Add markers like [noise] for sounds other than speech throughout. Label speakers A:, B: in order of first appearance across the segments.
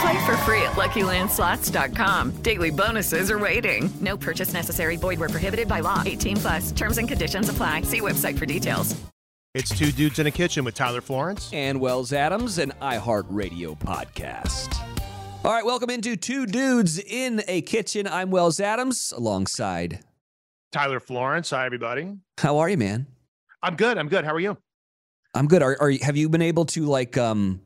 A: Play for free at LuckyLandSlots.com. Daily bonuses are waiting. No purchase necessary. Void where prohibited by law. 18 plus. Terms and conditions apply. See website for details.
B: It's Two Dudes in a Kitchen with Tyler Florence.
C: and Wells Adams, an iHeartRadio podcast. All right, welcome into Two Dudes in a Kitchen. I'm Wells Adams alongside.
B: Tyler Florence. Hi, everybody.
C: How are you, man?
B: I'm good. I'm good. How are you?
C: I'm good. Are, are you- have you been able to like um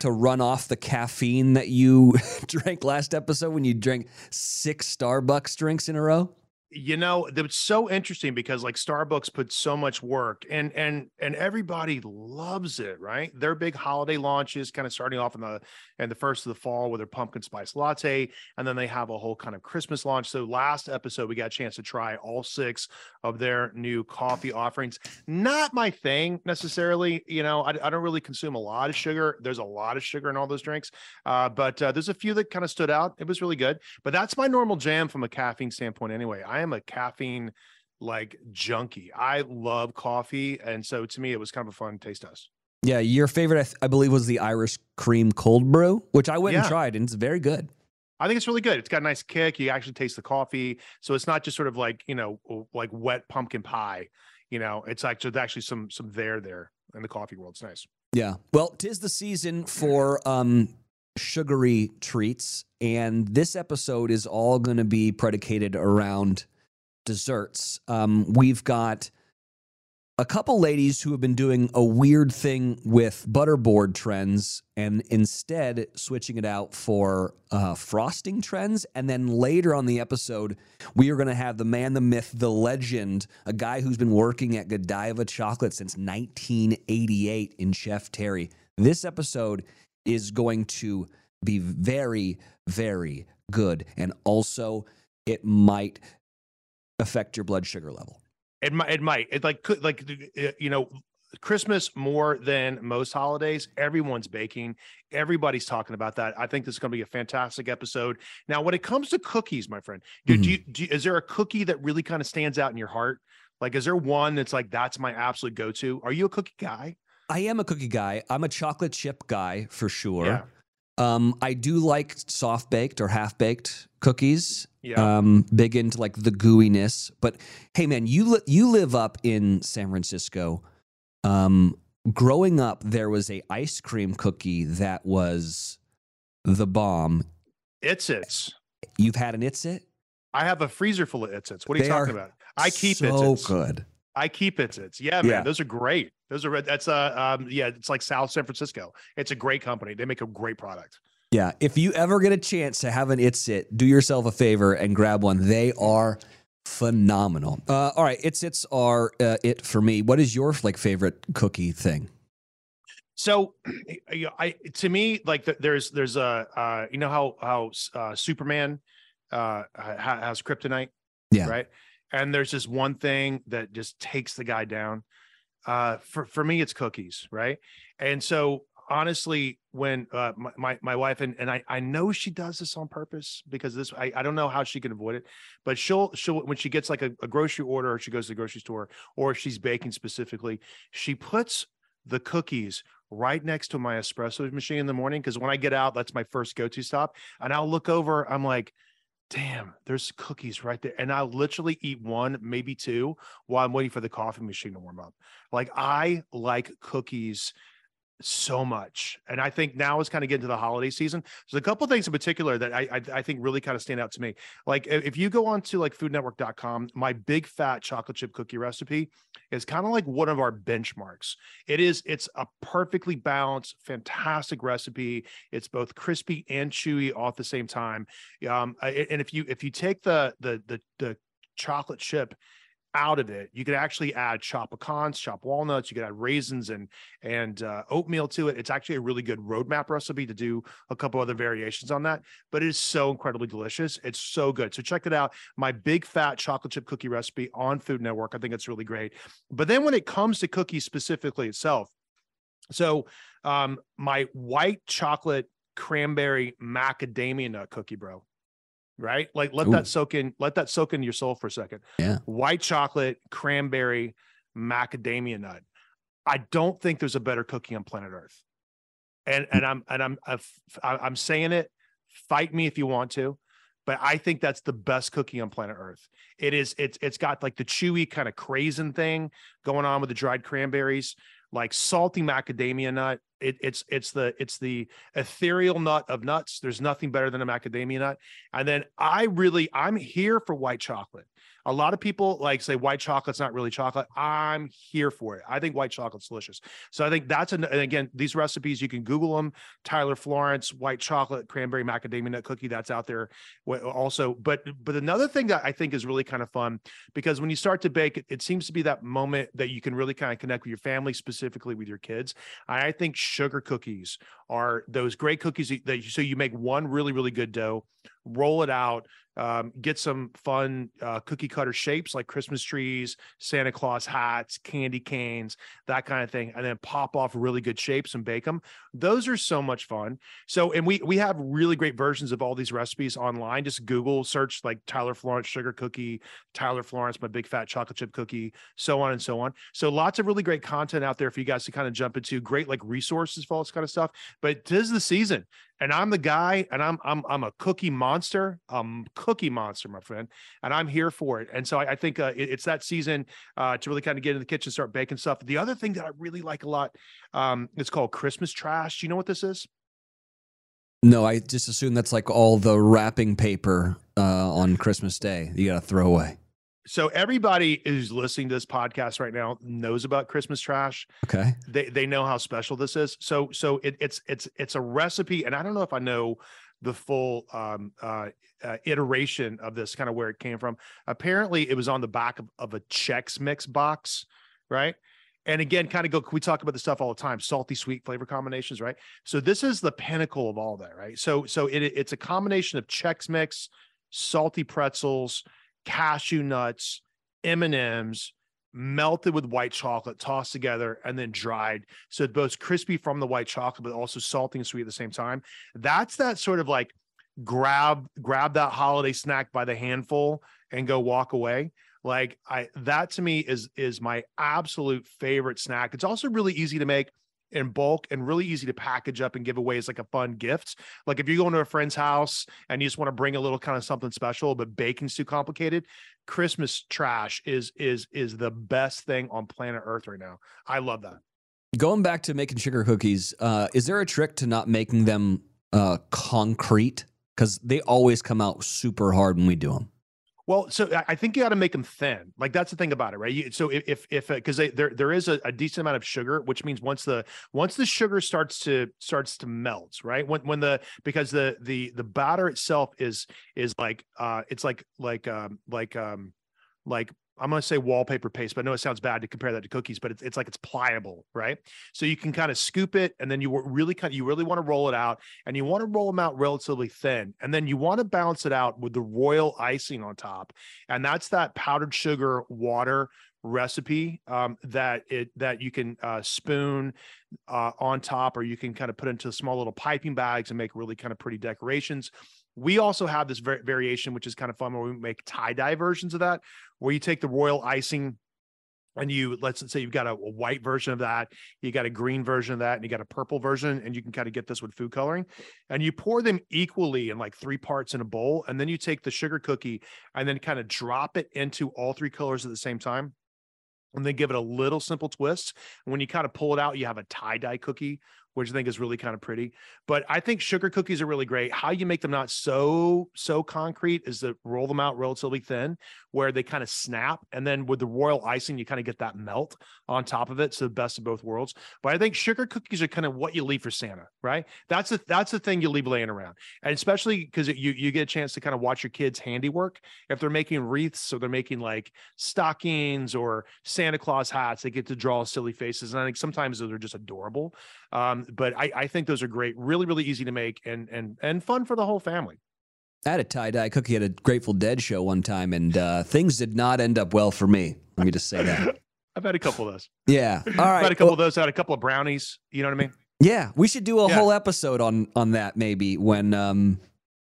C: to run off the caffeine that you [laughs] drank last episode when you drank six Starbucks drinks in a row?
B: You know, it's so interesting because like Starbucks put so much work and and and everybody loves it, right? Their big holiday launches kind of starting off in the and the first of the fall with their pumpkin spice latte, and then they have a whole kind of Christmas launch. So last episode we got a chance to try all six of their new coffee offerings. Not my thing necessarily, you know. I, I don't really consume a lot of sugar. There's a lot of sugar in all those drinks, uh, but uh, there's a few that kind of stood out. It was really good, but that's my normal jam from a caffeine standpoint. Anyway, I am a caffeine like junkie. I love coffee, and so to me, it was kind of a fun taste test.
C: Yeah, your favorite, I, th- I believe, was the Irish cream cold brew, which I went and tried, and it's very good.
B: I think it's really good. It's got a nice kick. You actually taste the coffee, so it's not just sort of like you know like wet pumpkin pie. You know, it's actually there's actually some some there there in the coffee world. It's nice.
C: Yeah. Well, tis the season for um sugary treats, and this episode is all going to be predicated around desserts. Um, we've got a couple ladies who have been doing a weird thing with butterboard trends and instead switching it out for uh, frosting trends. And then later on the episode, we are going to have the man, the myth, the legend, a guy who's been working at Godiva Chocolate since 1988 in Chef Thierry. This episode is going to be very, very good. And also, it might affect your blood sugar level.
B: It might. It might. It like could like uh, you know. Christmas more than most holidays. Everyone's baking. Everybody's talking about that. I think this is going to be a fantastic episode. Now, when it comes to cookies, my friend, do, do, you, do is there a cookie that really kind of stands out in your heart? Like, is there one that's like that's my absolute go-to? Are you a cookie guy?
C: I am a cookie guy. I'm a chocolate chip guy for sure.
B: Yeah.
C: Um, I do like soft baked or half baked cookies.
B: Yeah.
C: Um, big into like the gooiness. But hey, man, you li- you live up in San Francisco. Um, growing up, there was a ice cream cookie that was the bomb.
B: It's it's.
C: You've had an It's It?
B: I have a freezer full of it's it's. What are you talking
C: are
B: about? I keep
C: so
B: it's it's.
C: good.
B: I keep it's it's. Yeah, man,
C: Yeah.
B: those are great. Those are. That's uh um yeah, it's like South San Francisco. It's a great company. They make a great product.
C: Yeah. If you ever get a chance to have an It's It, do yourself a favor and grab one. They are phenomenal. Uh, all right, It's Its are uh, it for me. What is your like favorite cookie thing?
B: So, [clears throat] I to me like th- there's there's a uh, you know how how uh, Superman uh, has kryptonite,
C: Yeah.
B: right? And there's just one thing that just takes the guy down. Uh, for for me, it's cookies, right? And so honestly, when uh, my, my wife and and I I know she does this on purpose because this I, I don't know how she can avoid it, but she'll she'll when she gets like a, a grocery order or she goes to the grocery store or if she's baking specifically, she puts the cookies right next to my espresso machine in the morning because when I get out, that's my first go-to stop. And I'll look over, I'm like, damn, there's cookies right there. And I'll literally eat one, maybe two, while I'm waiting for the coffee machine to warm up. Like I like cookies so much. And I think now is kind of getting to the holiday season. There's a couple things in particular that I, I, I think really kind of stand out to me. Like if you go on to like foodnetwork.com, my big fat chocolate chip cookie recipe is kind of like one of our benchmarks. It is, it's a perfectly balanced, fantastic recipe. It's both crispy and chewy all at the same time. Um, and if you if you take the the the the chocolate chip out of it. You could actually add chopped pecans, chopped walnuts. You could add raisins and and uh, oatmeal to it. It's actually a really good roadmap recipe to do a couple other variations on that. But it is so incredibly delicious. It's so good. So check it out. My big fat chocolate chip cookie recipe on Food Network. I think it's really great. But then when it comes to cookies specifically itself, so um, my white chocolate cranberry macadamia nut cookie, bro right? Like let Ooh. that soak in, let that soak in your soul for a second.
C: Yeah.
B: White chocolate, cranberry, macadamia nut. I don't think there's a better cookie on planet Earth. And hmm. and I'm and I'm I'm saying it. Fight me if you want to, but I think that's the best cookie on planet Earth. It is. It's it's got like the chewy kind of craisin thing going on with the dried cranberries, like salty macadamia nut it, it's it's the it's the ethereal nut of nuts. There's nothing better than a macadamia nut. And then I really I'm here for white chocolate. A lot of people like say white chocolate's not really chocolate. I'm here for it. I think white chocolate's delicious. So I think that's an, and again, these recipes you can Google them. Tyler Florence white chocolate cranberry macadamia nut cookie that's out there also. But but another thing that I think is really kind of fun because when you start to bake, it, it seems to be that moment that you can really kind of connect with your family, specifically with your kids. I think sugar cookies are those great cookies that you, so you make one really really good dough, roll it out um, get some fun uh, cookie cutter shapes like Christmas trees, Santa Claus hats, candy canes, that kind of thing, and then pop off really good shapes and bake them. Those are so much fun. So, and we we have really great versions of all these recipes online. Just Google search like Tyler Florence sugar cookie, Tyler Florence my big fat chocolate chip cookie, so on and so on. So, lots of really great content out there for you guys to kind of jump into. Great like resources for all this kind of stuff. But tis the season and I'm the guy, and I'm I'm I'm a cookie monster, um, cookie monster, my friend, and I'm here for it. And so I, I think uh, it, it's that season uh, to really kind of get in the kitchen, start baking stuff. The other thing that I really like a lot, um, it's called Christmas trash. Do you know what this is?
C: No, I just assume that's like all the wrapping paper uh, on Christmas Day you got to throw away
B: so everybody who's listening to this podcast right now knows about Christmas trash.
C: Okay.
B: They they know how special this is. So so it, it's it's it's a recipe, and I don't know if I know the full um, uh, uh, iteration of this, kind of where it came from. Apparently, it was on the back of, of a Chex Mix box, right? And again, kind of go. We talk about this stuff all the time: salty, sweet flavor combinations, right? So this is the pinnacle of all that, right? So so it, it's a combination of Chex Mix, salty pretzels cashew nuts, M&Ms, melted with white chocolate, tossed together, and then dried. So it's both crispy from the white chocolate, but also salty and sweet at the same time. That's that sort of like grab grab that holiday snack by the handful and go walk away. Like I that to me is is my absolute favorite snack. It's also really easy to make in bulk and really easy to package up and give away as like a fun gift. Like if you're going to a friend's house and you just want to bring a little kind of something special, but baking's too complicated, Christmas trash is is is the best thing on planet Earth right now. I love that.
C: Going back to making sugar cookies, uh, is there a trick to not making them uh, concrete? Because they always come out super hard when we do them.
B: Well, so I think you got to make them thin. Like that's the thing about it, right? You, so if if because uh, there there is a, a, decent amount of sugar, which means once the once the sugar starts to starts to melt, right? When when the because the the the batter itself is is like uh it's like like um like um like I'm going to say wallpaper paste, but I know it sounds bad to compare that to cookies, but it's, it's like it's pliable, right? So you can kind of scoop it and then you really kind of, you really want to roll it out and you want to roll them out relatively thin. And then you want to balance it out with the royal icing on top. And that's that powdered sugar water recipe um, that it that you can uh, spoon uh, on top, or you can kind of put into small little piping bags and make really kind of pretty decorations. We also have this var- variation, which is kind of fun, where we make tie dye versions of that, where you take the royal icing and you let's say you've got a, a, white version of that you got a green version of that and you got a purple version and you can kind of get this with food coloring and you pour them equally in like three parts in a bowl and then you take the sugar cookie and then kind of drop it into all three colors at the same time and then give it a little simple twist. And when you kind of pull it out, you have a tie dye cookie, which I think is really kind of pretty. But I think sugar cookies are really great. How you make them not so so concrete is to roll them out relatively thin, where they kind of snap, and then with the royal icing, you kind of get that melt on top of it. So the best of both worlds. But I think sugar cookies are kind of what you leave for Santa, right? That's the that's the thing you leave laying around, and especially because you you get a chance to kind of watch your kids' handiwork if they're making wreaths or they're making like stockings or Santa Claus hats. They get to draw silly faces, and I think sometimes those are just adorable. Um, but I, I think those are great, really, really easy to make and and and fun for the whole family.
C: I had a tie dye cookie at a Grateful Dead show one time, and uh, things did not end up well for me. Let me just say that. [laughs]
B: I've had a couple of those.
C: Yeah. [laughs] All right.
B: I've had a couple well, of those. I had a couple of brownies. You know what I mean?
C: Yeah. We should do a yeah. whole episode on on that maybe when um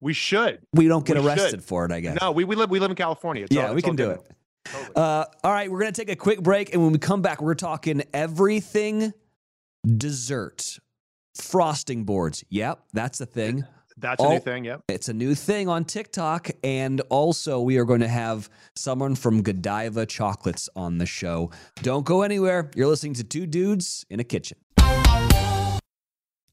B: we should.
C: We don't get we arrested should. for it, I guess.
B: No, we, we live we live in California.
C: It's yeah, all, we can do it. Totally. Uh, all right, we're gonna take a quick break, and when we come back, we're talking everything dessert frosting boards. Yep, that's a thing.
B: That's a new thing. Yep.
C: It's a new thing on TikTok. And also, we are going to have someone from Godiva Chocolates on the show. Don't go anywhere. You're listening to Two Dudes in a Kitchen.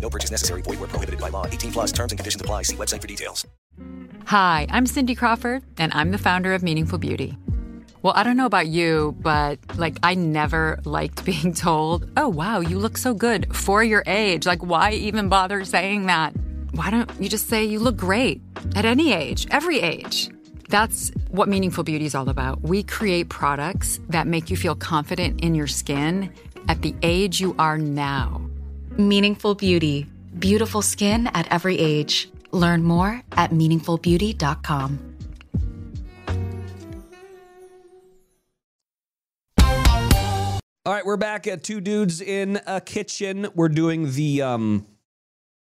D: No purchase necessary. Void where prohibited by law. 18 plus terms and conditions apply. See website for details.
E: Hi, I'm Cindy Crawford, and I'm the founder of Meaningful Beauty. Well, I don't know about you, but like I never liked [laughs] being told, oh, wow, you look so good for your age. Like, why even bother saying that? why don't you just say you look great at any age, every age? That's what Meaningful Beauty is all about. We create products that make you feel confident in your skin at the age you are now.
F: Meaningful Beauty. Beautiful skin at every age. Learn more at meaningfulbeauty.com.
C: All right, we're back at Two Dudes in a Kitchen. We're doing the um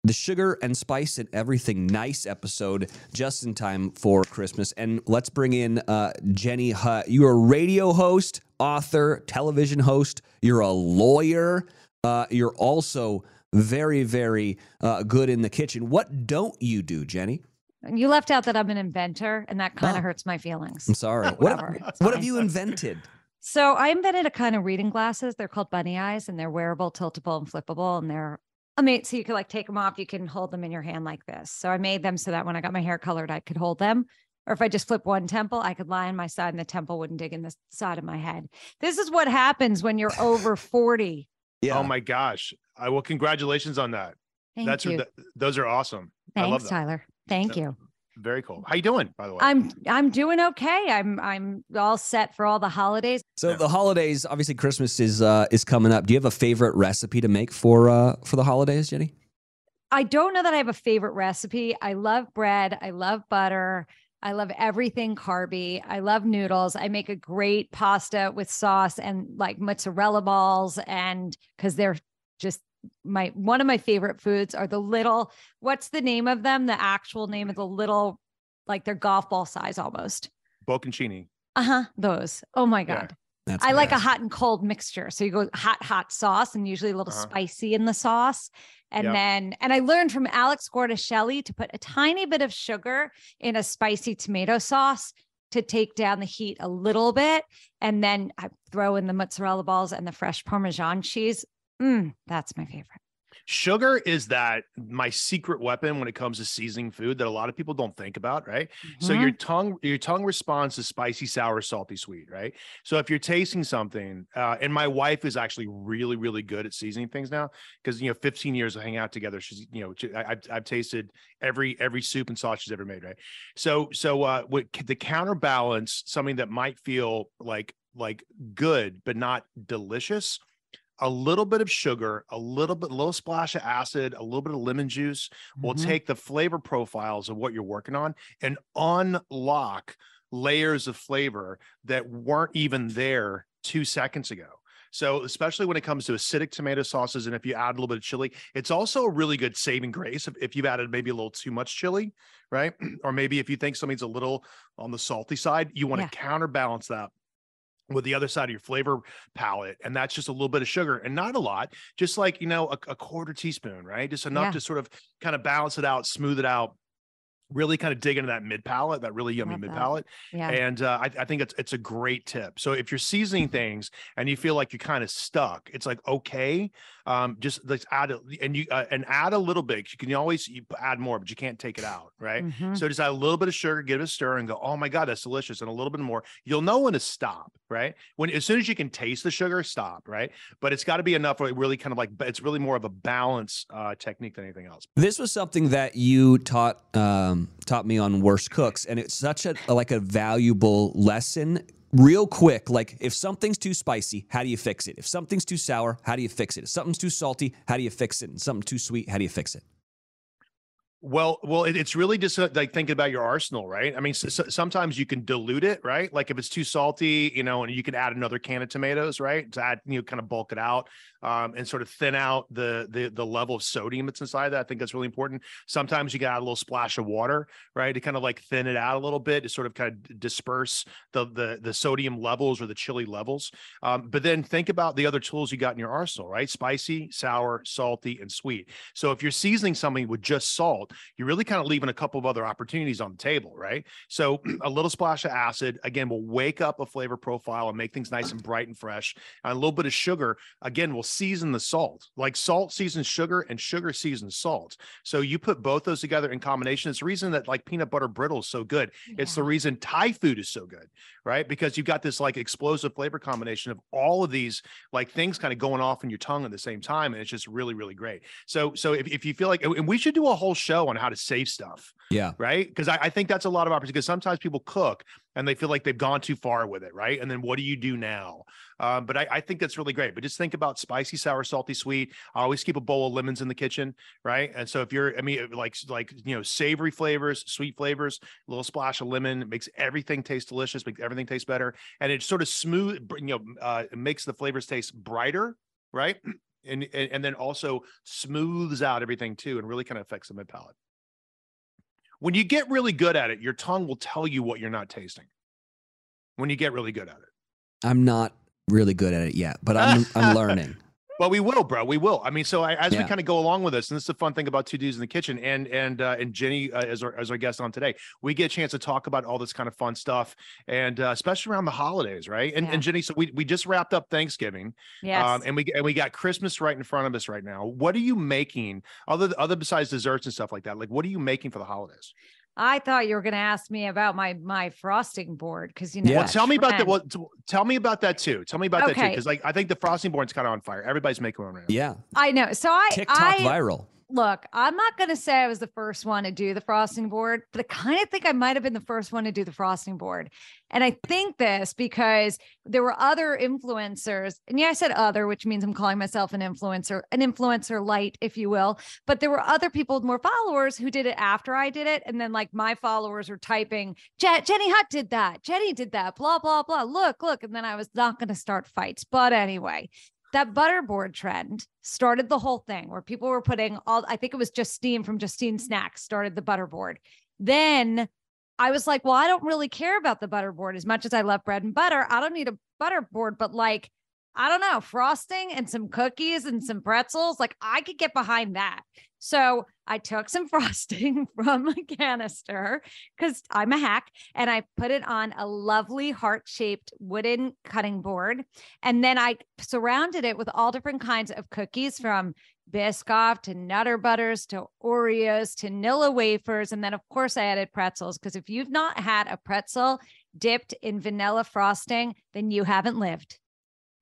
C: the sugar and spice and everything nice episode just in time for Christmas. And let's bring in uh, Jenny Hutt. You're a radio host, author, television host. You're a lawyer. Uh, you're also very, very uh, good in the kitchen. What don't you do, Jenny?
G: You left out that I'm an inventor, and that kind of oh. hurts my feelings.
C: I'm sorry. what, what have you invented?
G: So I invented a kind of reading glasses. They're called bunny eyes, and they're wearable, tiltable, and flippable, and they're I mean, so you could like take them off, you can hold them in your hand like this. So I made them so that when I got my hair colored, I could hold them. Or if I just flip one temple, I could lie on my side and the temple wouldn't dig in the side of my head. This is what happens when you're over 40.
B: Yeah. Oh my gosh. I well, congratulations on that.
G: Thank
B: That's
G: you.
B: What, those are awesome.
G: Thanks, Tyler. Thank you.
B: Very cool. How you doing, by the way?
G: I'm I'm doing okay. I'm I'm all set for all the holidays.
C: So the holidays, obviously Christmas is uh is coming up. Do you have a favorite recipe to make for uh for the holidays, Jenny?
G: I don't know that I have a favorite recipe. I love bread, I love butter. I love everything carby. I love noodles. I make a great pasta with sauce and like mozzarella balls and cuz they're just my one of my favorite foods are the little what's the name of them? The actual name of the little like they're golf ball size almost.
B: Bocconcini.
G: Uh-huh those. Oh my god
C: That's
G: I like a hot and cold mixture. So you go hot, hot sauce and usually a little
B: Uh-huh.
G: spicy in the sauce. And
B: Yep.
G: then, and I learned from Alex Guarnaschelli to put a tiny bit of sugar in a spicy tomato sauce to take down the heat a little bit. And then I throw in the mozzarella balls and the fresh Parmesan cheese. Mm, that's my favorite.
B: Sugar is that my secret weapon when it comes to seasoning food that a lot of people don't think about, right? So
G: Mm-hmm.
B: your tongue, your tongue responds to spicy, sour, salty, sweet, right? So if you're tasting something, uh, and my wife is actually really, really good at seasoning things now because you know, 15 years of hanging out together, she's you know, I, I've I've tasted every every soup and sauce she's ever made, right? So so uh, what the counterbalance something that might feel like like good but not delicious a little bit of sugar, a little bit, a little splash of acid, a little bit of lemon juice will
G: Mhm.
B: take the flavor profiles of what you're working on and unlock layers of flavor that weren't even there two seconds ago. So, especially when it comes to acidic tomato sauces, and if you add a little bit of chili, it's also a really good saving grace if, if you've added maybe a little too much chili, right? [clears throat] or maybe if you think something's a little on the salty side, you want to
G: Yeah.
B: counterbalance that with the other side of your flavor palette and that's just a little bit of sugar and not a lot just like you know a, a quarter teaspoon right just enough
G: Yeah.
B: to sort of kind of balance it out smooth it out really kind of dig into that mid palate that really yummy
G: Love
B: mid
G: that.
B: palate
G: Yeah.
B: and uh, I, I think it's it's a great tip so if you're seasoning things and you feel like you're kind of stuck it's like okay um just let's add it and you uh, and add a little bit you can always you add more but you can't take it out right
G: Mhm.
B: so just add a little bit of sugar, give it a stir, and go, oh my God, that's delicious. And a little bit more. You'll know when to stop, right? When as soon as you can taste the sugar, stop, right? But it's got to be enough where it really kind of like it's really more of a balance uh, technique than anything else.
C: This was something that you taught um, taught me on Worst Cooks, and it's such a like a valuable lesson. Real quick, like if something's too spicy, how do you fix it? If something's too sour, how do you fix it? If something's too salty, how do you fix it? And something too sweet, how do you fix it?
B: Well, well, it, it's really just uh, like thinking about your arsenal, right? I mean, s s- sometimes you can dilute it, right? Like if it's too salty, you know, and you can add another can of tomatoes, right? To add, you know, kind of bulk it out um, and sort of thin out the the the level of sodium that's inside that. I think that's really important. Sometimes you add a little splash of water, right, to kind of like thin it out a little bit to sort of kind of disperse the the the sodium levels or the chili levels. Um, but then think about the other tools you got in your arsenal, right? Spicy, sour, salty, and sweet. So if you're seasoning something with just salt, you're really kind of leaving a couple of other opportunities on the table, right? So [clears throat] a little splash of acid, again, will wake up a flavor profile and make things nice and bright and fresh. And a little bit of sugar, again, will season the salt. Like salt seasons sugar and sugar seasons salt. So you put both those together in combination. It's the reason that like peanut butter brittle is so good. It's the reason Thai food is so good, right? Because you've got this like explosive flavor combination of all of these like things kind of going off in your tongue at the same time. And it's just really, really great. So, so if, if you feel like, and we should do a whole show on how to save stuff,
C: Yeah.
B: right? Because I, I think that's a lot of opportunity. Because sometimes people cook and they feel like they've gone too far with it, right? And then what do you do now? Um, but I, I think that's really great. But just think about spicy, sour, salty, sweet. I always keep a bowl of lemons in the kitchen, right? And so if you're, I mean, like like you know, savory flavors, sweet flavors, a little splash of lemon makes everything taste delicious, makes everything taste better, and it sort of smooth, you know, uh, makes the flavors taste brighter, right? [clears throat] And, and and then also smooths out everything too, and really kind of affects the mid palate when you get really good at it, your tongue will tell you what you're not tasting. When you get really good at it.
C: I'm not really good at it yet, but I'm I'm [laughs] learning.
B: But we will, bro. We will. I mean, so I, as we kind of go along with this, and this is the fun thing about two dudes in the kitchen, and and uh, and Jenny uh, as our as our guest on today, we get a chance to talk about all this kind of fun stuff, and uh, especially around the holidays, right? And and Jenny, so we we just wrapped up Thanksgiving,
G: Yes.
B: um, and we and we got Christmas right in front of us right now. What are you making other other besides desserts and stuff like that? Like, what are you making for the holidays?
G: I thought you were going to ask me about my my frosting board because you know. Yeah.
B: Well, tell me about that. Well, t- tell me about that too. Tell me about that too, because like I think the frosting board's kind of on fire. Everybody's making one right now.
C: Yeah.
G: I know. So I
C: TikTok
G: I,
C: viral.
G: Look, I'm not going to say I was the first one to do the frosting board, but I kind of think I might have been the first one to do the frosting board. And I think this because there were other influencers. And yeah, I said other, which means I'm calling myself an influencer, an influencer light, if you will. But there were other people with more followers who did it after I did it. And then like my followers were typing, "Je- Jenny Hutt did that. Jenny did that, blah, blah, blah. Look, look. And then I was not going to start fights. But anyway, that butterboard trend started the whole thing where people were putting all I think it was Justine from Justine Snacks started the butterboard. Then I was like, well, I don't really care about the butterboard as much as I love bread and butter. I don't need a butterboard, but like, I don't know, frosting and some cookies and some pretzels, like I could get behind that. So I took some [laughs] frosting from a canister because I'm a hack and I put it on a lovely heart shaped wooden cutting board. And then I surrounded it with all different kinds of cookies from Biscoff to Nutter Butters to Oreos to Nilla wafers. And then, of course, I added pretzels because if you've not had a pretzel dipped in vanilla frosting, then you haven't lived.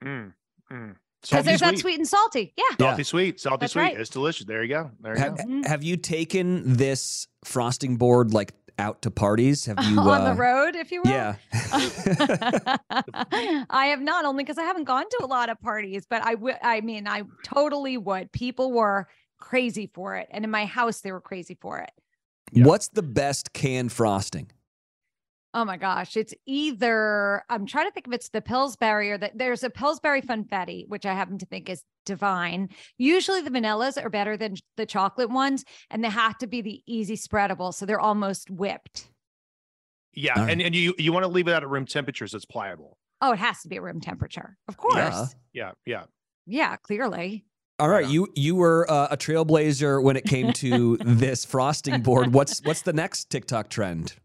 B: Mm, mm.
G: Because there's that sweet and salty. Yeah.
B: Salty sweet, salty
G: That's
B: sweet.
G: right.
B: It's delicious. There you go. There you
C: Have,
B: go.
C: have you taken this frosting board like out to parties? Have you [laughs]
G: on
C: uh,
G: the road, if you will.
C: Yeah. [laughs]
G: I have not only because I haven't gone to a lot of parties, but I would. I mean, I totally would. People were crazy for it, and in my house, they were crazy for it.
C: What's the best canned frosting?
G: Oh my gosh, it's either I'm trying to think if it's the Pillsbury or that there's a Pillsbury Funfetti, which I happen to think is divine. Usually the vanillas are better than the chocolate ones, and they have to be the easy spreadable, so they're almost whipped.
B: Yeah, and, and you you want to leave it at room temperature so it's pliable.
G: Oh, it has to be at room temperature, of course.
C: Yeah.
B: Yeah, yeah.
G: Yeah, clearly.
C: All right, you you were uh, a trailblazer when it came to [laughs] this frosting board. What's what's the next TikTok trend?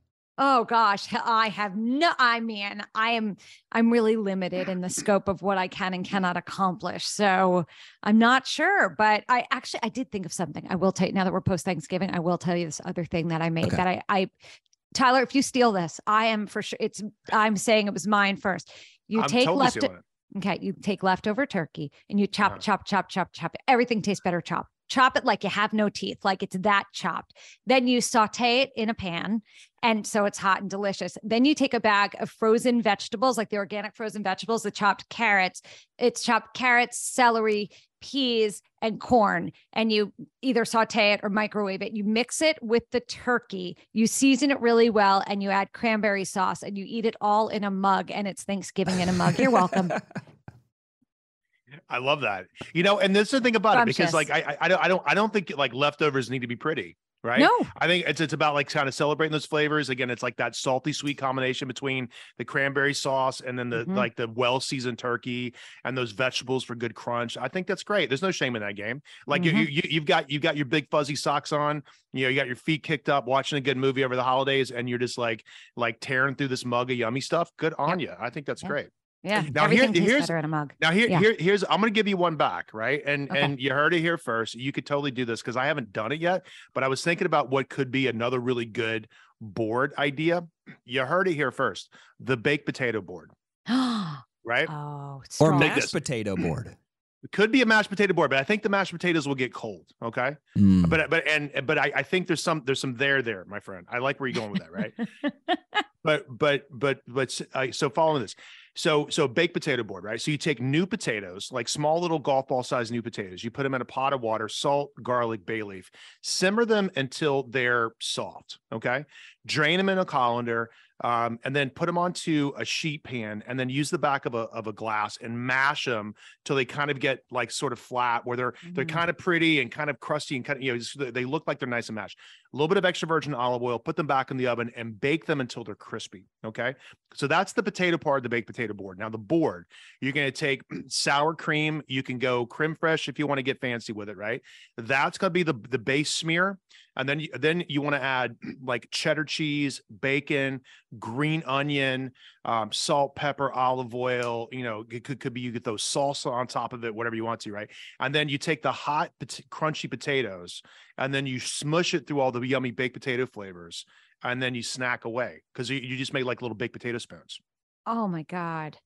G: Oh gosh, I have no I mean, I am I'm really limited in the scope of what I can and cannot accomplish. So, I'm not sure, but I actually I did think of something. I will tell you now that we're post Thanksgiving, I will tell you this other thing that I made
C: Okay.
G: that I I Tyler, if you steal this, I am for sure it's I'm saying it was mine first. You
B: I'm
G: take
B: totally
G: left. Okay, you take leftover turkey and you chop,
B: Uh-huh.
G: chop, chop, chop, chop. Everything tastes better chopped. Chop it like you have no teeth, like it's that chopped. Then you saute it in a pan. And so it's hot and delicious. Then you take a bag of frozen vegetables, like the organic frozen vegetables, the chopped carrots. It's chopped carrots, celery, peas, and corn. And you either saute it or microwave it. You mix it with the turkey. You season it really well and you add cranberry sauce and you eat it all in a mug. And it's Thanksgiving in a mug. You're welcome. [laughs]
B: I love that. You know, and this is the thing about it because like I, I don't I don't I don't think like leftovers need to be pretty. Right.
G: No.
B: I think it's it's about like kind of celebrating those flavors. Again, it's like that salty sweet combination between the cranberry sauce and then the
G: Mhm.
B: like the well seasoned turkey and those vegetables for good crunch. I think that's great. There's no shame in that game. Like you,
G: Mhm.
B: you you've got you've got your big fuzzy socks on. You know, you got your feet kicked up, watching a good movie over the holidays, and you're just like like tearing through this mug of yummy stuff. Good on you. I think that's great.
G: Yeah.
B: Now here, here's
G: better in a mug.
B: now here,
G: Yeah.
B: here, here's I'm gonna give you one back, right? And
G: Okay.
B: and you heard it here first. You could totally do this because I haven't done it yet, but I was thinking about what could be another really good board idea. You heard it here first. The baked potato board, [gasps] right?
G: oh,
C: Or
G: strong.
B: Make
C: mashed potato board? [clears throat]
B: It could be a mashed potato board, but I think the mashed potatoes will get cold. Okay.
C: Mm.
B: But but and but I, I think there's some there's some there there, my friend. I like where you're going with that, right? [laughs] but but but but uh, so following this so so baked potato board right? So you take new potatoes like small little golf ball size new potatoes you put them in a pot of water salt garlic bay leaf simmer them until they're soft okay? Drain them in a colander um, and then put them onto a sheet pan and then use the back of a, of a glass and mash them till they kind of get like sort of flat where they're they're
G: Mhm.
B: kind of pretty and kind of crusty and kind of you know just- they look like they're nice and mashed a little bit of extra virgin olive oil, put them back in the oven and bake them until they're crispy. Okay. So that's the potato part of the baked potato board. Now, the board, you're going to take [clears throat] sour cream. You can go creme fraiche if you want to get fancy with it, right? That's going to be the, the base smear. And then, then you want to add [clears throat] like cheddar cheese, bacon, green onion, um, salt, pepper, olive oil. You know, it could, could be you get those salsa on top of it, whatever you want to, right? And then you take the hot, pot- crunchy potatoes and then you smush it through all the yummy baked potato flavors and then you snack away because you, you just made like little baked potato spoons
G: Oh my God.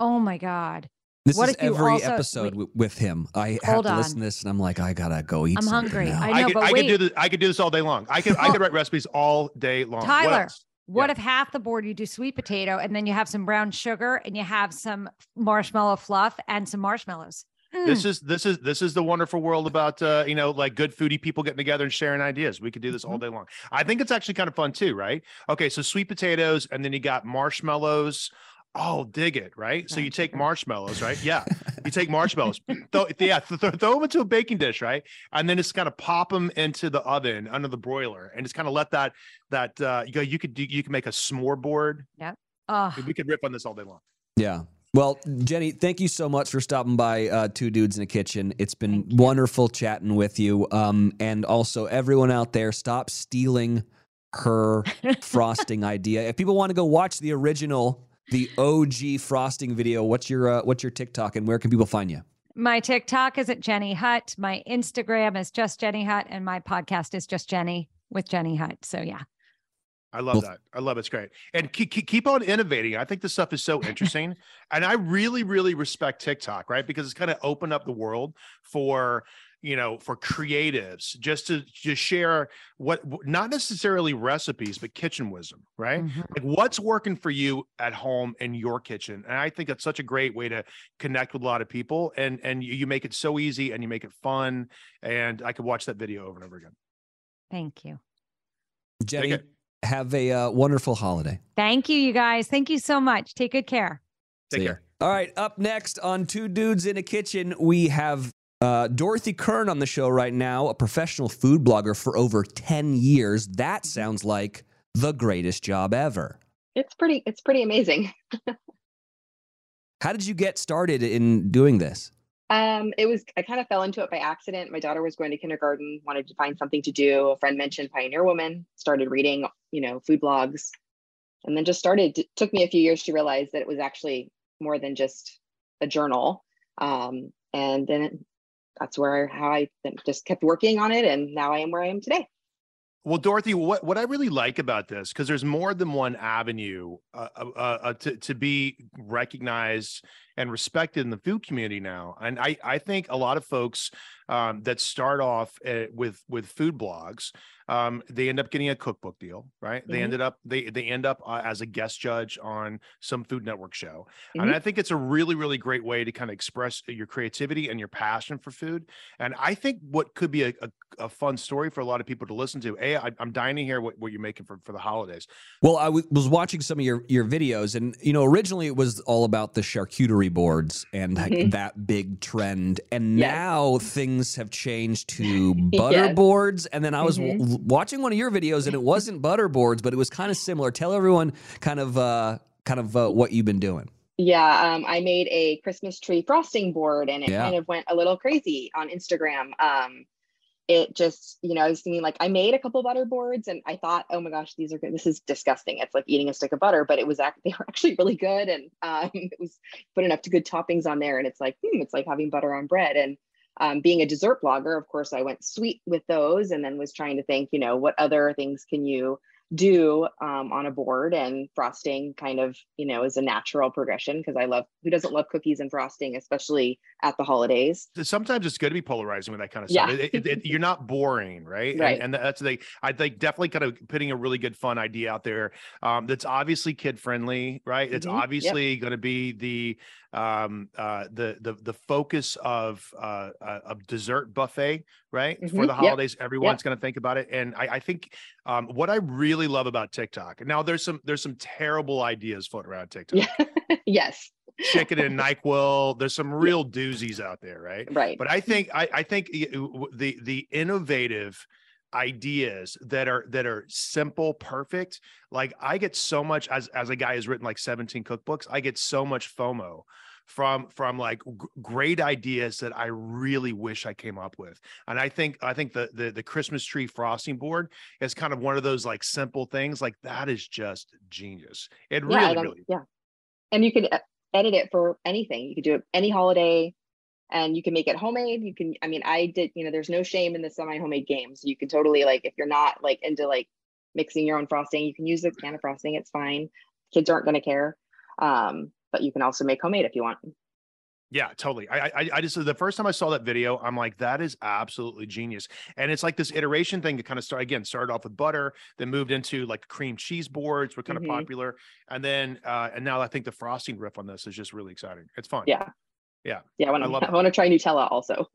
G: Oh my God.
C: This
G: What
C: is
G: if
C: every
G: also-
C: episode
G: wait.
C: with him. I have to
G: on.
C: listen to this, and I'm like, I gotta go eat.
G: I'm
C: something
G: hungry.
C: now.
G: I
B: I
G: know,
B: could,
G: but
B: I could do
G: wait.
B: this i could do this all day long i could i could write recipes all day long What
G: Tyler,
B: else?
G: What
B: Yeah.
G: if half the board you do sweet potato and then you have some brown sugar and you have some marshmallow fluff and some marshmallows?
B: this
G: Mm.
B: is this is this is the wonderful world about uh you know like good foodie people getting together and sharing ideas we could do this
G: Mm-hmm.
B: all day long i think it's actually kind of fun too right okay so sweet potatoes and then you got marshmallows oh dig it right so you take [laughs] marshmallows right yeah you take marshmallows throw, [laughs] yeah th- th- throw them into a baking dish right and then just kind of pop them into the oven under the broiler and just kind of let that that uh you go you could do you can make a s'more board
G: Yep. Oh,
B: we could rip on this all day long
C: Yeah. Well, Jenny, thank you so much for stopping by uh, Two Dudes in a Kitchen. It's been wonderful chatting with you. Um, and also, everyone out there, stop stealing her [laughs] frosting idea. If people want to go watch the original, the OG frosting video, what's your uh, what's your TikTok and where can people find you?
G: My TikTok is at Jenny Hutt. My Instagram is just Jenny Hutt, and my podcast is just Jenny with Jenny Hutt. So yeah.
B: I love that. I love it. It's great. And keep, keep on innovating. I think this stuff is so [laughs] interesting. and I really, really respect TikTok, right? Because it's kind of opened up the world for, you know, for creatives just to just share what not necessarily recipes, but kitchen wisdom, right?
G: Mm-hmm.
B: Like what's working for you at home in your kitchen. And I think that's such a great way to connect with a lot of people. And and you, you make it so easy and you make it fun. And I could watch that video over and over again.
G: Thank you.
C: Jenny, have a uh, wonderful holiday.
G: Thank you, you guys. Thank you so much. Take good care.
B: Take
C: See ya.
B: care.
C: All right, up next on Two Dudes in a Kitchen, we have uh, Dorothy Kern on the show right now, a professional food blogger for over 10 years. That sounds like the greatest job ever.
H: It's pretty it's pretty amazing. [laughs]
C: How did you get started in doing this?
H: Um, it was I kind of fell into it by accident. My daughter was going to kindergarten, wanted to find something to do. A friend mentioned Pioneer Woman, started reading, you know, food blogs, and then just started. It took me a few years to realize that it was actually more than just a journal. Um, and then that's where how I just kept working on it, and now I am where I am today.
B: Well, Dorothy, what, what I really like about this, because there's more than one avenue uh, uh, uh, to, to be recognized and respected in the food community now. And I, I think a lot of folks um, that start off uh, with with food blogs, um, they end up getting a cookbook deal, right? They
H: Mhm.
B: ended up they they end up uh, as a guest judge on some Food Network show, and
H: Mhm.
B: I think it's a really really great way to kind of express your creativity and your passion for food. And I think what could be a, a, a fun story for a lot of people to listen to. A, I, I'm dying to hear what, what you're making for for the holidays.
C: Well, I w- was watching some of your, your videos, and you know, originally it was all about the charcuterie boards and like,
H: Mhm.
C: that big trend, and
H: Yes.
C: now things have changed to [laughs] butter
H: Yes.
C: boards. And then I was
H: Mhm.
C: w- watching one of your videos, and it wasn't [laughs] butter boards, but it was kind of similar. Tell everyone kind of uh, kind of uh, what you've been doing.
H: Yeah, um, I made a Christmas tree frosting board and it
C: Yeah.
H: kind of went a little crazy on Instagram. Um, it just, you know, I was thinking like I made a couple butter boards and I thought, oh my gosh, these are good. This is disgusting. It's like eating a stick of butter, but it was act- [laughs] they were actually really good and um, it was put enough to good toppings on there and it's like, hmm, it's like having butter on bread. And um, being a dessert blogger, of course, I went sweet with those and then was trying to think, you know, what other things can you do um, on a board and frosting kind of you know is a natural progression because i love who doesn't love cookies and frosting especially at the holidays
B: sometimes it's good to be polarizing with that kind of
H: Yeah.
B: stuff. It- it- it- you're not boring, right? And-
H: Right.
B: And, that's the I think definitely kind of putting a really good fun idea out there. Um, that's obviously kid friendly, right? It's
H: Mhm. Yep.
B: obviously going to be the um uh the the the focus of uh uh, of dessert buffet right for
H: Mhm.
B: the
H: Yep.
B: holidays everyone's going to think about it and I, I think um what i really love about tiktok now there's some there's some terrible ideas floating around tiktok [laughs]
H: yes
B: chicken and [laughs] NyQuil. There's some real doozies out there, right?
H: Right.
B: But I think I, I think the the innovative ideas that are that are simple, perfect. Like I get so much as as a guy who's written like 17 cookbooks, I get so much FOMO from from like g- great ideas that I really wish I came up with. And I think I think the the the Christmas tree frosting board is kind of one of those like simple things. Like that is just genius. It
H: yeah,
B: really really
H: yeah and you could uh, edit it for anything you could do it any holiday and you can make it homemade you can i mean i did you know there's no shame in the semi homemade games you can totally like if you're not like into like mixing your own frosting you can use a can of frosting it's fine kids aren't going to care um but you can also make homemade if you want
B: Yeah, totally. I, I I just the first time I saw that video, I'm like, that is absolutely genius. And it's like this iteration thing that kind of start again, started off with butter, then moved into like cream cheese boards were kind
H: Mhm.
B: of popular. And then uh and now I think the frosting riff on this is just really exciting. It's fun.
H: yeah
B: Yeah.
H: yeah i want
B: I love
H: to [laughs] i want to try nutella also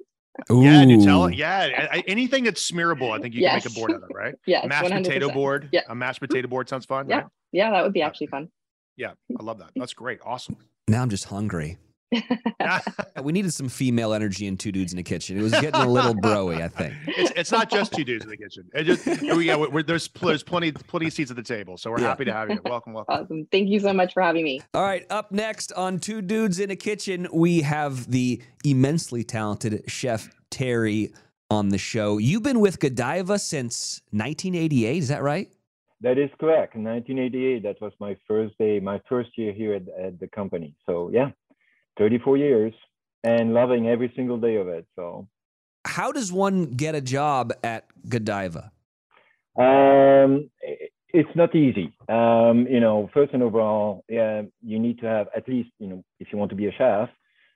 B: Yeah, Nutella. Yeah. I- I- anything that's smearable, I think you can make a board out of, right? [laughs]
H: yeah,
B: Mashed potato
H: 100%.
B: board.
H: Yeah.
B: A mashed potato board sounds fun.
H: yeah
B: Right?
H: yeah that would be actually fun
B: Yeah. I love that. That's great. Awesome.
C: Now I'm just hungry. [laughs] we needed some female energy in two dudes in the kitchen. It was getting a little broy, I think.
B: It's, it's not just two dudes in the kitchen. It just we, yeah, we're, there's there's plenty plenty of seats at the table, so we're
C: Yeah.
B: happy to have you. Welcome, welcome.
H: Awesome. Thank you so much for having me.
C: All right, up next on Two Dudes in a Kitchen, we have the immensely talented chef Thierry on the show. You've been with Godiva since 1988, is that right?
I: That is correct. In 1988, that was my first day, my first year here at, at the company. So yeah, 34 years and loving every single day of it. So
C: How does one get a job at Godiva?
I: um, it's not easy. Um, you know, first and overall, yeah, you need to have at least, you know, if you want to be a chef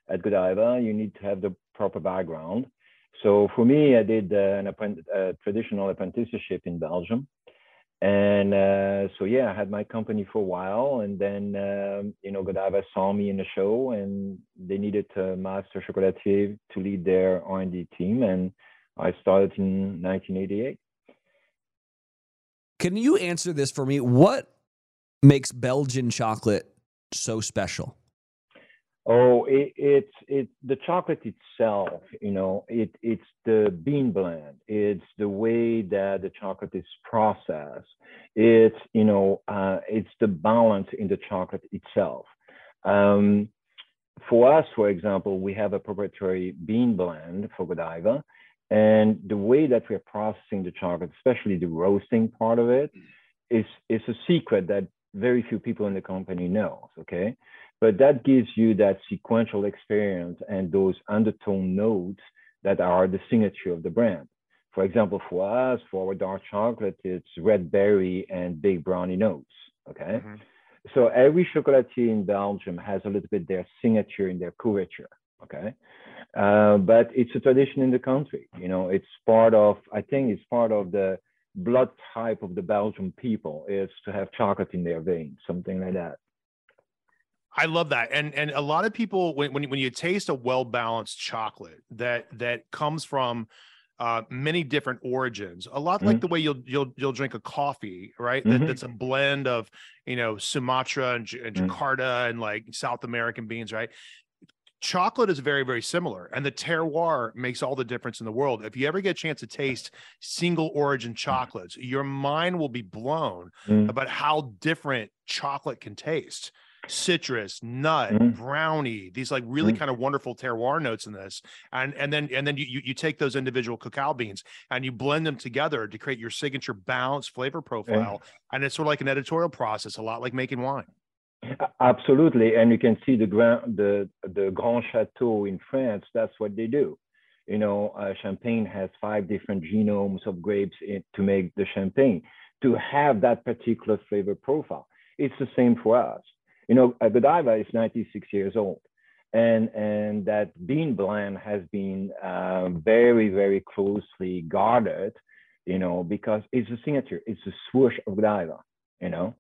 I: at Godiva, you need to have the proper background. So for me, I did uh, an apprent- uh, traditional apprenticeship in Belgium. And uh, so yeah, I had my company for a while, and then um, you know Godiva saw me in the show, and they needed a master chocolatier to lead their R&D team, and I started in 1988.
C: Can you answer this for me? What makes Belgian chocolate so special?
I: Oh, it, it's the chocolate itself. You know, it it's the bean blend. It's the way that the chocolate is processed. It's you know, uh, it's the balance in the chocolate itself. Um, for us, for example, we have a proprietary bean blend for Godiva, and the way that we're processing the chocolate, especially the roasting part of it, is is a secret that very few people in the company knows. Okay but that gives you that sequential experience and those undertone notes that are the signature of the brand. For example, for us, for our dark chocolate, it's red berry and big brownie notes. Okay. So every chocolatier in Belgium has a little bit their signature in their couverture. Okay. Uh, but it's a tradition in the country. You know, it's part of, I think it's part of the blood type of the Belgian people is to have chocolate in their veins, something like that.
B: I love that, and and a lot of people when when you, when you taste a well balanced chocolate that that comes from uh, many different origins, a lot like
I: Mhm.
B: the way you'll you'll you'll drink a coffee, right? That,
I: Mhm.
B: that's a blend of you know Sumatra and, and
I: Mhm.
B: Jakarta and like South American beans, right? Chocolate is very very similar, and the terroir makes all the difference in the world. If you ever get a chance to taste single origin chocolates, your mind will be blown
I: Mm.
B: about how different chocolate can taste citrus nut
I: Mhm.
B: brownie these like really
I: Mhm.
B: kind of wonderful terroir notes in this and and then and then you you you take those individual cacao beans and you blend them together to create your signature balanced flavor profile and it's sort of like an editorial process a lot like making wine
I: Absolutely, and you can see the grand, the the Grand Chateau in France. That's what they do. You know, uh, Champagne has five different genomes of grapes in, to make the champagne. To have that particular flavor profile, it's the same for us. You know, Godiva is 96 years old, and and that bean blend has been uh, very very closely guarded. You know, because it's a signature. It's a swoosh of Godiva. You know.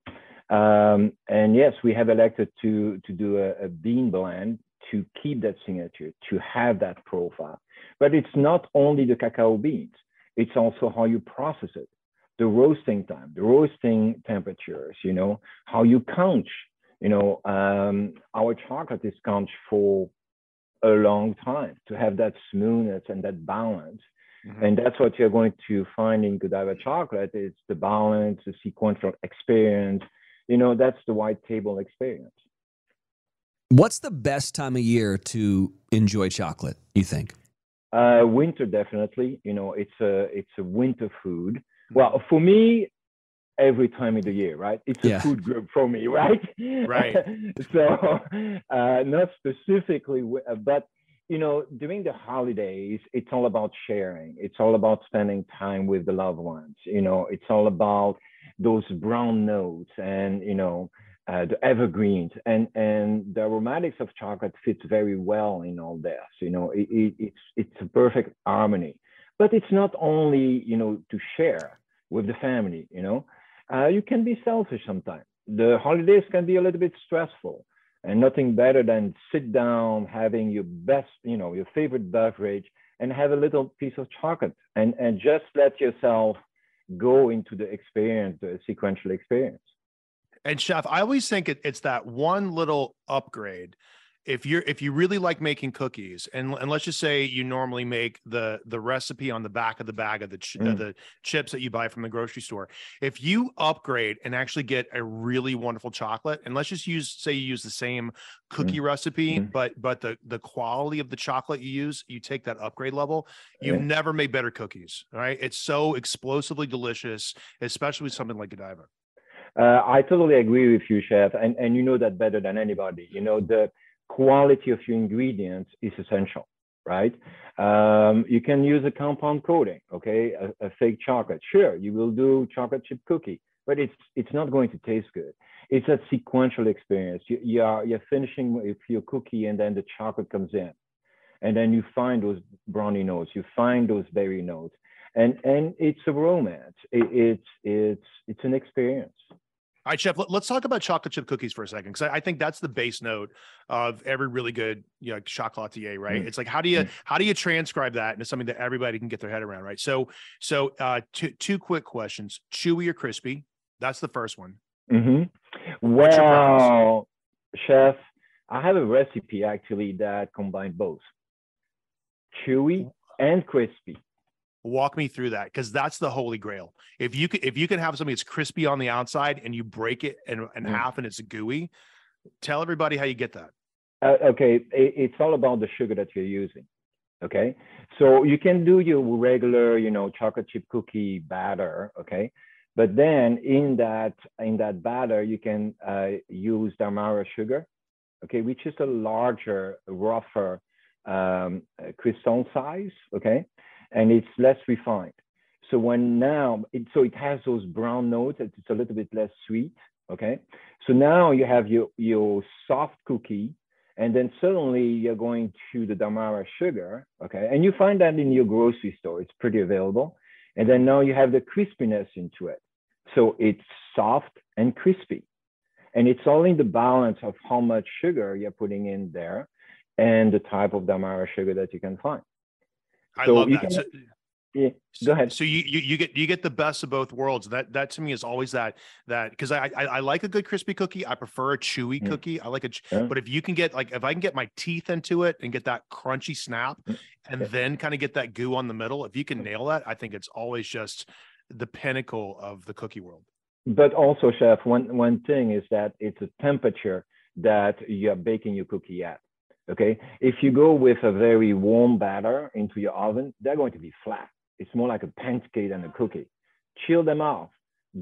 I: Um, and yes, we have elected to to do a, a bean blend to keep that signature, to have that profile. But it's not only the cacao beans; it's also how you process it, the roasting time, the roasting temperatures. You know how you conch. You know um, our chocolate is conched for a long time to have that smoothness and that balance. And that's what you're going to find in Godiva chocolate. It's the balance, the sequential experience. You know, that's the white table experience.
C: What's the best time of year to enjoy chocolate, you think?
I: Uh, winter definitely. You know, it's a it's a winter food. Well, for me, every time of the year, right? It's a
C: Yeah.
I: food group for me, right?
B: Right. [laughs]
I: so, uh, not specifically, uh, but you know, during the holidays, it's all about sharing. It's all about spending time with the loved ones. You know, it's all about those brown notes and you know uh, the evergreens and and the aromatics of chocolate fits very well in all this. You know, it, it, it's it's a perfect harmony. But it's not only you know to share with the family. You know, uh, you can be selfish sometimes. The holidays can be a little bit stressful, and nothing better than sit down, having your best, you know, your favorite beverage, and have a little piece of chocolate, and and just let yourself go into the experience, the sequential experience.
B: And chef, I always think it, it's that one little upgrade if you're if you really like making cookies and, and let's just say you normally make the the recipe on the back of the bag of the ch-
I: Mm.
B: uh, the chips that you buy from the grocery store if you upgrade and actually get a really wonderful chocolate and let's just use say you use the same cookie recipe but but the the quality of the chocolate you use you take that upgrade level you've never made better cookies right it's so explosively delicious especially with something like godiva
I: Uh, I totally agree with you, chef, and and you know that better than anybody. You know the quality of your ingredients is essential, right? Um, you can use a compound coating, okay, a, a fake chocolate. Sure, you will do chocolate chip cookie, but it's it's not going to taste good. It's a sequential experience. You, you are you're finishing with your cookie, and then the chocolate comes in, and then you find those brownie notes, you find those berry notes, and and it's a romance. It, it's it's it's an experience.
B: All right, Chef, let, us talk about chocolate chip cookies for a second, because I, I think that's the base note of every really good you know, chocolatier, right?
I: Mm.
B: It's like how do you how do you transcribe that into something that everybody can get their head around, right? So so uh two two quick questions. Chewy or crispy? That's the first one. Mm-hmm.
I: Well, chef, I have a recipe actually that combine both chewy and crispy.
B: Walk me through that because that's the holy grail. If you could if you can have something that's crispy on the outside and you break it in, in
I: Mm.
B: half and it's gooey, tell everybody how you get that.
I: Uh, okay, i- it's all about the sugar that you're using. Okay, so you can do your regular, you know, chocolate chip cookie batter. Okay, but then in that in that batter you can uh, use Demerara sugar. Okay, which is a larger, rougher um, uh, crystal size. Okay, and it's less refined. So when now it so it has those brown notes. It's a little bit less sweet. Okay, so now you have your your soft cookie and then suddenly you're going to the Demerara sugar, okay? And you find that in your grocery store, it's pretty available. And then now you have the crispiness into it. So it's soft and crispy. And it's all in the balance of how much sugar you're putting in there and the type of Demerara sugar that you can find.
B: I
I: So
B: love
I: you
B: that.
I: can-
B: So-
I: Yeah, go ahead.
B: So you, you you get you get the best of both worlds. That that to me is always that that because I, I I like a good crispy cookie. I prefer a chewy
I: Mm.
B: cookie. I like a
I: Yeah.
B: but if you can get like if I can get my teeth into it and get that crunchy snap
I: Mm.
B: and then kind of get that goo on the middle, if you can nail that, I think it's always just the pinnacle of the cookie world.
I: But also, chef, one, one thing is that it's a temperature that you're baking your cookie at. Okay. If you go with a very warm batter into your oven, they're going to be flat. It's more like a pancake than a cookie. Chill them off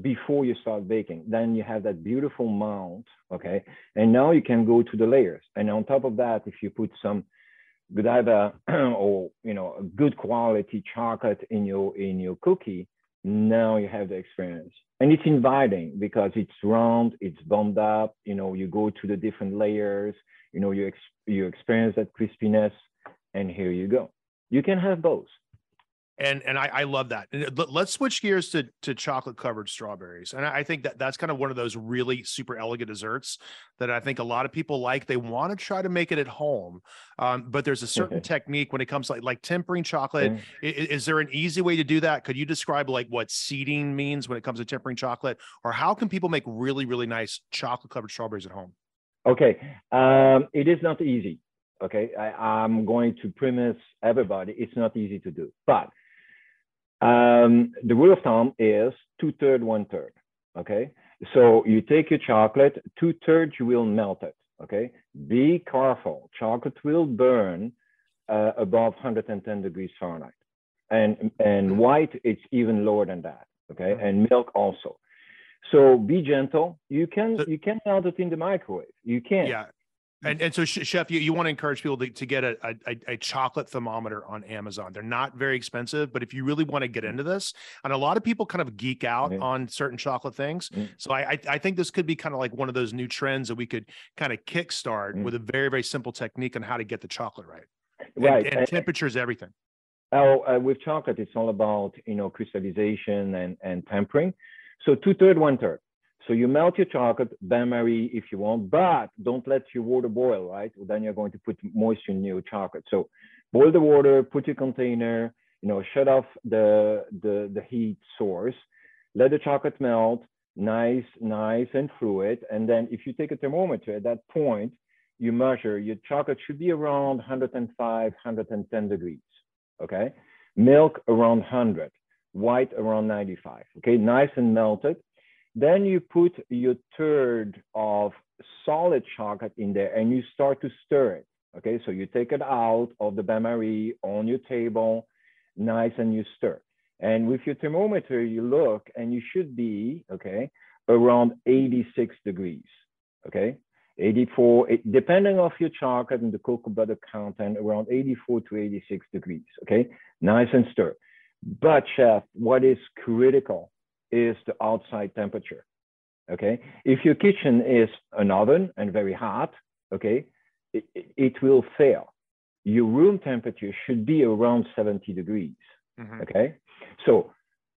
I: before you start baking. Then you have that beautiful mount. Okay. And now you can go to the layers. And on top of that, if you put some Godiva [clears throat] or you know good quality chocolate in your in your cookie, now you have the experience and it's inviting because it's round it's bumped up you know you go to the different layers you know you ex- you experience that crispiness and here you go. You can have both
B: and and I, I love that. Let- let's switch gears to to chocolate covered strawberries, and I think that that's kind of one of those really super elegant desserts that I think a lot of people like. They want to try to make it at home, um, but there's a certain [laughs] technique when it comes to like like tempering chocolate.
I: Mm.
B: I- i- Is, there an easy way to do that? Could you describe like what seeding means when it comes to tempering chocolate, or how can people make really really nice chocolate covered strawberries at home?
I: okay um, it is not easy okay I, i'm going to premise everybody it's not easy to do but um, the rule of thumb is two third one third okay? So you take your chocolate two thirds you will melt it okay? Be careful. Chocolate will burn uh, above 110 degrees fahrenheit. And and white it's even lower than that okay? And milk also. So be gentle. You can you can melt it in the microwave. You can.
B: Yeah. And, and so, Chef, you, you want to encourage people to, to get a, a, a chocolate thermometer on Amazon. They're not very expensive, but if you really want to get into this, and a lot of people kind of geek out on certain chocolate things. So I, I, I think this could be kind of like one of those new trends that we could kind of kickstart with a very, very simple technique on how to get the chocolate right. And-
I: Right.
B: And,
I: And-
B: temperature is everything.
I: Oh, uh, with chocolate, it's all about you know crystallization and and tempering. So two third, one third. So you melt your chocolate, bain marie if you want, but don't let your water boil, right? Then you're going to put moisture in your chocolate. So boil the water, put your container, you know, shut off the the the heat source, let the chocolate melt, nice, nice and fluid. And then if you take a thermometer at that point, you measure your chocolate should be around 105, 110 degrees. Okay. Milk around 100, white around 95. Okay. Nice and melted. Then you put your third of solid chocolate in there and you start to stir it. Okay. So you take it out of the bain marie on your table, nice and you stir. And with your thermometer, you look and you should be, okay, around 86 degrees. Okay. 84, depending of your chocolate and the cocoa butter content, around 84 to 86 degrees. Okay, nice and stir. But chef, what is critical is the outside temperature. Okay, if your kitchen is an oven and very hot, okay, it, it will fail. Your room temperature should be around 70 degrees. Mm-hmm. Okay, so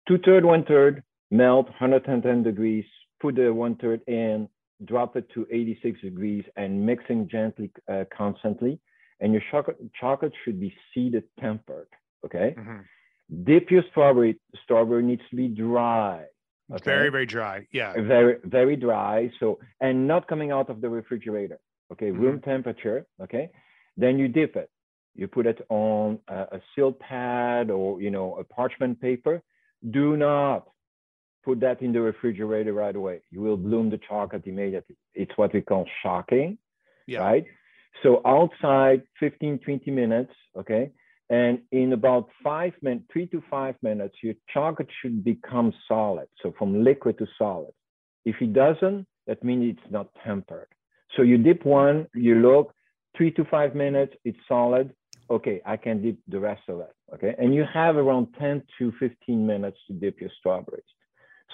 I: two third, one third, melt 110 degrees, put the one third in, drop it to 86 degrees and mixing gently, uh, constantly. And your chocolate, chocolate should be seeded tempered, okay? Mm-hmm. Dip your strawberry. Strawberry needs to be dry.
B: Okay? Very, very dry. Yeah.
I: Very, very dry. So, and not coming out of the refrigerator, okay? Mm-hmm. Room temperature, okay? Then you dip it. You put it on a, a Silpat or, you know, a parchment paper. Do not put that in the refrigerator right away. You will bloom the chocolate immediately. It's what we call shocking, yeah. right? So outside 15, 20 minutes, okay? And in about five minutes, three to five minutes, your chocolate should become solid. So from liquid to solid. If it doesn't, that means it's not tempered. So you dip one, you look, three to five minutes, it's solid. Okay, I can dip the rest of it. Okay. And you have around 10 to 15 minutes to dip your strawberries.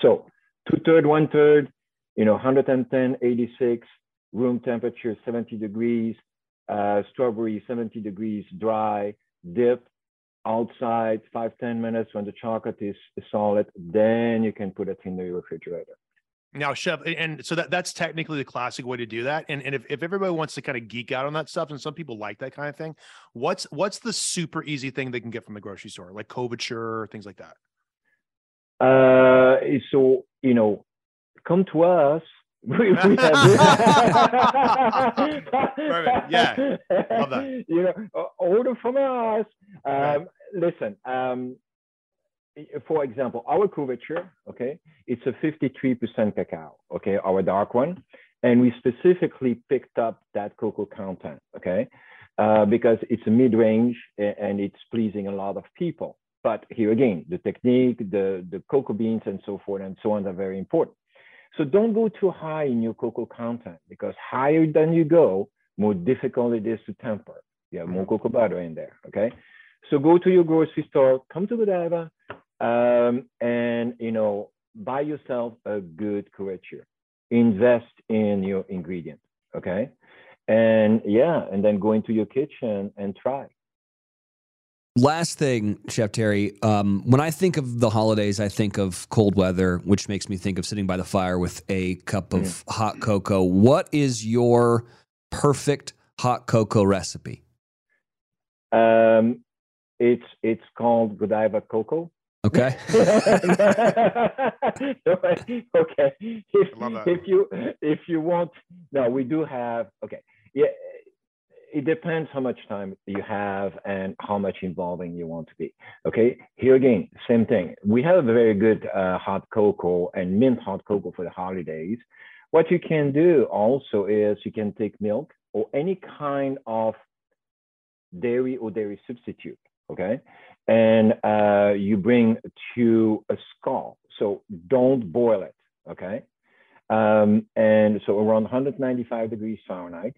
I: So two third, one third, you know, 110, 86, room temperature 70 degrees, uh, strawberry 70 degrees, dry, dip outside five ten minutes when the chocolate is, is solid, then you can put it in the refrigerator.
B: Now, chef, and so that, that's technically the classic way to do that. And, and if, if everybody wants to kind of geek out on that stuff, and some people like that kind of thing, what's what's the super easy thing they can get from the grocery store, like couverture, things like that?
I: Uh, so you know, come to us. [laughs] We, we have [laughs]
B: yeah, love that. [laughs]
I: You know, order from us. Um, Listen, um, for example, our couverture, okay, it's a 53% cacao, okay, our dark one, and we specifically picked up that cocoa content, okay, uh, because it's a mid-range and it's pleasing a lot of people. But here again, the technique, the, the cocoa beans and so forth and so on are very important. So don't go too high in your cocoa content because higher than you go, more difficult it is to temper. You have more cocoa butter in there, okay? So go to your grocery store, come to Godiva, um, and you know, buy yourself a good couverture. Invest in your ingredients, okay? And yeah, and then go into your kitchen and try.
C: Last thing, Chef Thierry. Um, when I think of the holidays, I think of cold weather, which makes me think of sitting by the fire with a cup of mm. hot cocoa. What is your perfect hot cocoa recipe?
I: Um, it's it's called Godiva cocoa.
C: Okay. [laughs]
I: okay. If, if you if you want, no, we do have. Okay. Yeah it depends how much time you have and how much involving you want to be. Okay, here again, same thing. We have a very good uh, hot cocoa and mint hot cocoa for the holidays. What you can do also is you can take milk or any kind of dairy or dairy substitute. Okay, and uh, you bring to a scald. So don't boil it. Okay, um, and so around 195 degrees Fahrenheit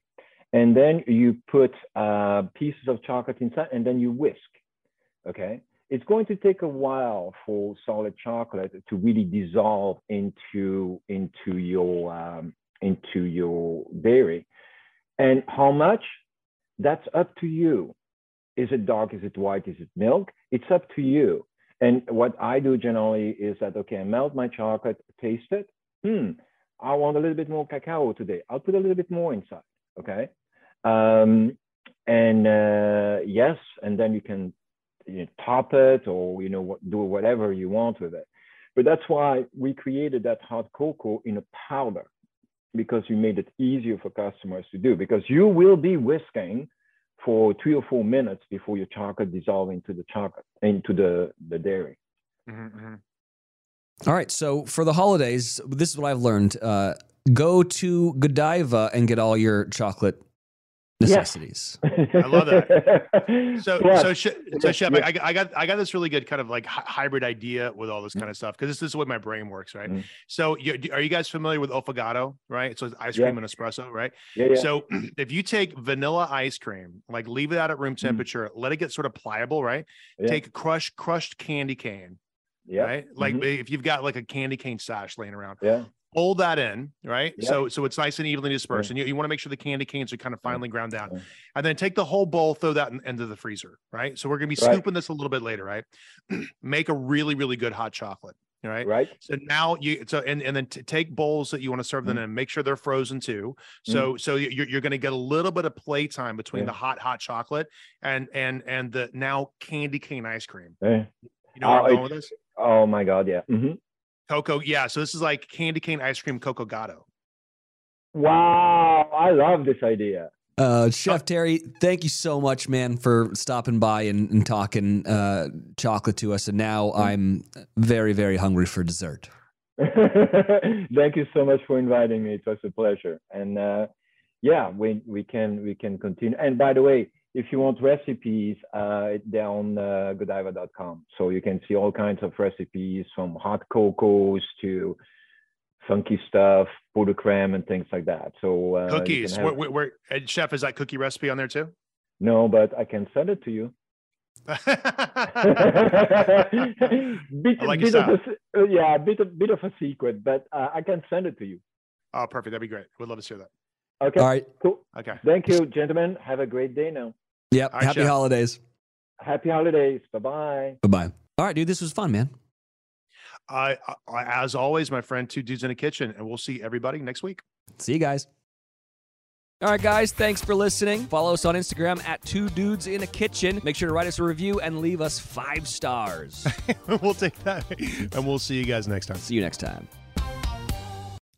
I: and then you put uh, pieces of chocolate inside and then you whisk, okay? It's going to take a while for solid chocolate to really dissolve into, into, your, um, into your dairy. And how much? That's up to you. Is it dark? Is it white? Is it milk? It's up to you. And what I do generally is that, okay, I melt my chocolate, taste it. Hmm, I want a little bit more cacao today. I'll put a little bit more inside, okay? Um, and uh, yes, and then you can you know, top it or you know do whatever you want with it. But that's why we created that hot cocoa in a powder. because you made it easier for customers to do because you will be whisking for three or four minutes before your chocolate dissolve into the chocolate into the the dairy.
B: Mm-hmm.
C: All right. So for the holidays, this is what I've learned. Uh, go to Godiva and get all your chocolate necessities.
B: I love that. [laughs] So,
I: Plus-
B: so, sh- so, chef,
I: Yeah.
B: I, I got, I got this really good kind of like hy- hybrid idea with all this kind of stuff because this is the way my brain works, right?
I: Mm.
B: So, you, are you guys familiar with affogato, right? So, it's ice
I: Yeah.
B: cream and espresso, right?
I: Yeah, yeah.
B: So, [clears throat] if you take vanilla ice cream, like leave it out at room temperature, let it get sort of pliable, right?
I: Mm. Yeah.
B: Take crushed, crushed candy cane,
I: Yeah.
B: right? Like
I: Mhm.
B: if you've got like a candy cane stash laying around,
I: Yeah.
B: Fold that in, right?
I: Yeah.
B: So so it's nice and evenly dispersed. And you, you want to make sure the candy canes are kind of finely ground down. And then take the whole bowl, throw that in, into the freezer, right? So we're gonna be
I: Right.
B: scooping this a little bit later, right? [clears throat] make a really, really good hot chocolate. Right.
I: Right.
B: So now you so and, and then take bowls that you want to serve
I: Mm.
B: them in, make sure they're frozen too. So so you're, you're going to get a little bit of playtime between
I: Yeah.
B: the hot hot chocolate and and and the now candy cane ice cream.
I: Yeah.
B: You know
I: Oh,
B: I'm going with this?
I: Oh my god, yeah. hmm
B: Cocoa, yeah. So this is like candy cane ice cream cocoa gato.
I: Wow, I love this idea.
C: Uh, Chef Thierry, thank you so much, man, for stopping by and, and talking uh, chocolate to us. And now I'm very, very hungry for dessert. [laughs]
I: Thank you so much for inviting me. It was a pleasure. And uh, yeah, we we can we can continue. And by the way, if you want recipes, uh, they're on uh, godiva.com. So you can see all kinds of recipes from hot cocos to funky stuff, pot de crème, and things like that. So uh,
B: Cookies.
I: have-
B: Where, where, where, and chef, is that cookie recipe on there too?
I: no, but I can send it to you. [laughs] [laughs] bit,
B: like your
I: bit of a, uh, yeah, a bit of bit of a secret, but uh, I can send it to you.
B: Oh, perfect. That'd be great. We'd love to hear that.
I: Okay.
C: All right.
I: Cool.
B: Okay.
I: Thank you, gentlemen. Have a great day now.
C: Yep.
B: All right,
C: Happy
B: Chef.
C: holidays.
I: Happy holidays. Bye bye.
C: Bye bye. All right, dude. This was fun, man.
B: I, I, as always, my friend, two dudes in a kitchen, and we'll see everybody next week.
C: See you guys. All right, guys, thanks for listening. Follow us on Instagram at Two Dudes in a Kitchen. Make sure to write us a review and leave us five stars. [laughs]
B: we'll take that, and we'll see you guys next time.
C: See you next time.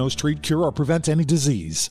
J: diagnose, treat, cure, or prevent any disease.